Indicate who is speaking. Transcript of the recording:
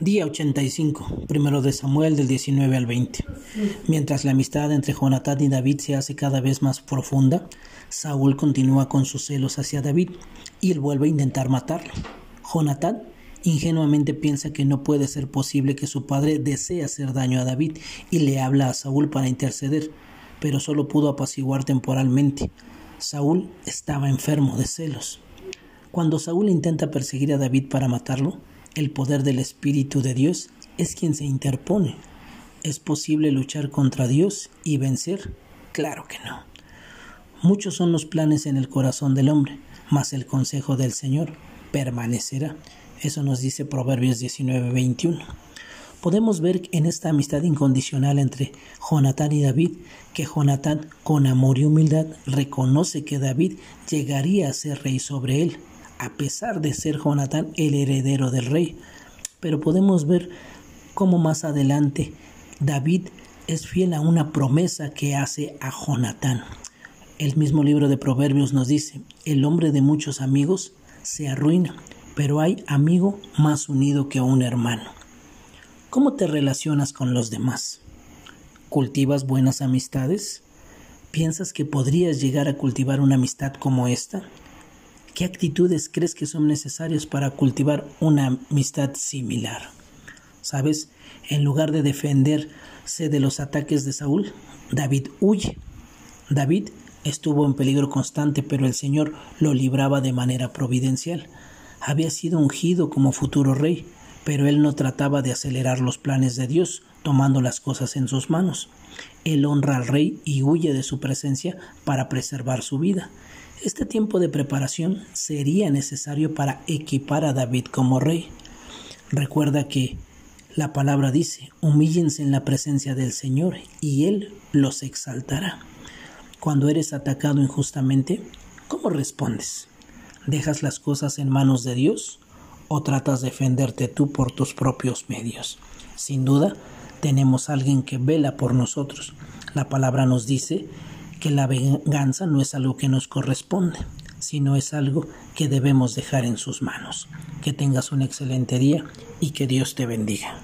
Speaker 1: Día 85, primero de Samuel del 19 al 20. Mientras la amistad entre Jonatán y David se hace cada vez más profunda, Saúl continúa con sus celos hacia David y él vuelve a intentar matarlo. Jonatán ingenuamente piensa que no puede ser posible que su padre desee hacer daño a David y le habla a Saúl para interceder, pero solo pudo apaciguar temporalmente. Saúl estaba enfermo de celos. Cuando Saúl intenta perseguir a David para matarlo, el poder del Espíritu de Dios es quien se interpone. ¿Es posible luchar contra Dios y vencer? Claro que no. Muchos son los planes en el corazón del hombre, mas el consejo del Señor permanecerá. Eso nos dice Proverbios 19:21. Podemos ver en esta amistad incondicional entre Jonatán y David que Jonatán, con amor y humildad, reconoce que David llegaría a ser rey sobre él a pesar de ser Jonatán el heredero del rey. Pero podemos ver cómo más adelante David es fiel a una promesa que hace a Jonatán. El mismo libro de Proverbios nos dice, el hombre de muchos amigos se arruina, pero hay amigo más unido que un hermano. ¿Cómo te relacionas con los demás? ¿Cultivas buenas amistades? ¿Piensas que podrías llegar a cultivar una amistad como esta? ¿Qué actitudes crees que son necesarias para cultivar una amistad similar? ¿Sabes? En lugar de defenderse de los ataques de Saúl, David huye. David estuvo en peligro constante, pero el Señor lo libraba de manera providencial. Había sido ungido como futuro rey, pero él no trataba de acelerar los planes de Dios, tomando las cosas en sus manos. Él honra al rey y huye de su presencia para preservar su vida. Este tiempo de preparación sería necesario para equipar a David como rey. Recuerda que la palabra dice, humíllense en la presencia del Señor y Él los exaltará. Cuando eres atacado injustamente, ¿cómo respondes? ¿Dejas las cosas en manos de Dios o tratas de defenderte tú por tus propios medios? Sin duda, tenemos a alguien que vela por nosotros. La palabra nos dice que la venganza no es algo que nos corresponde, sino es algo que debemos dejar en sus manos. Que tengas un excelente día y que Dios te bendiga.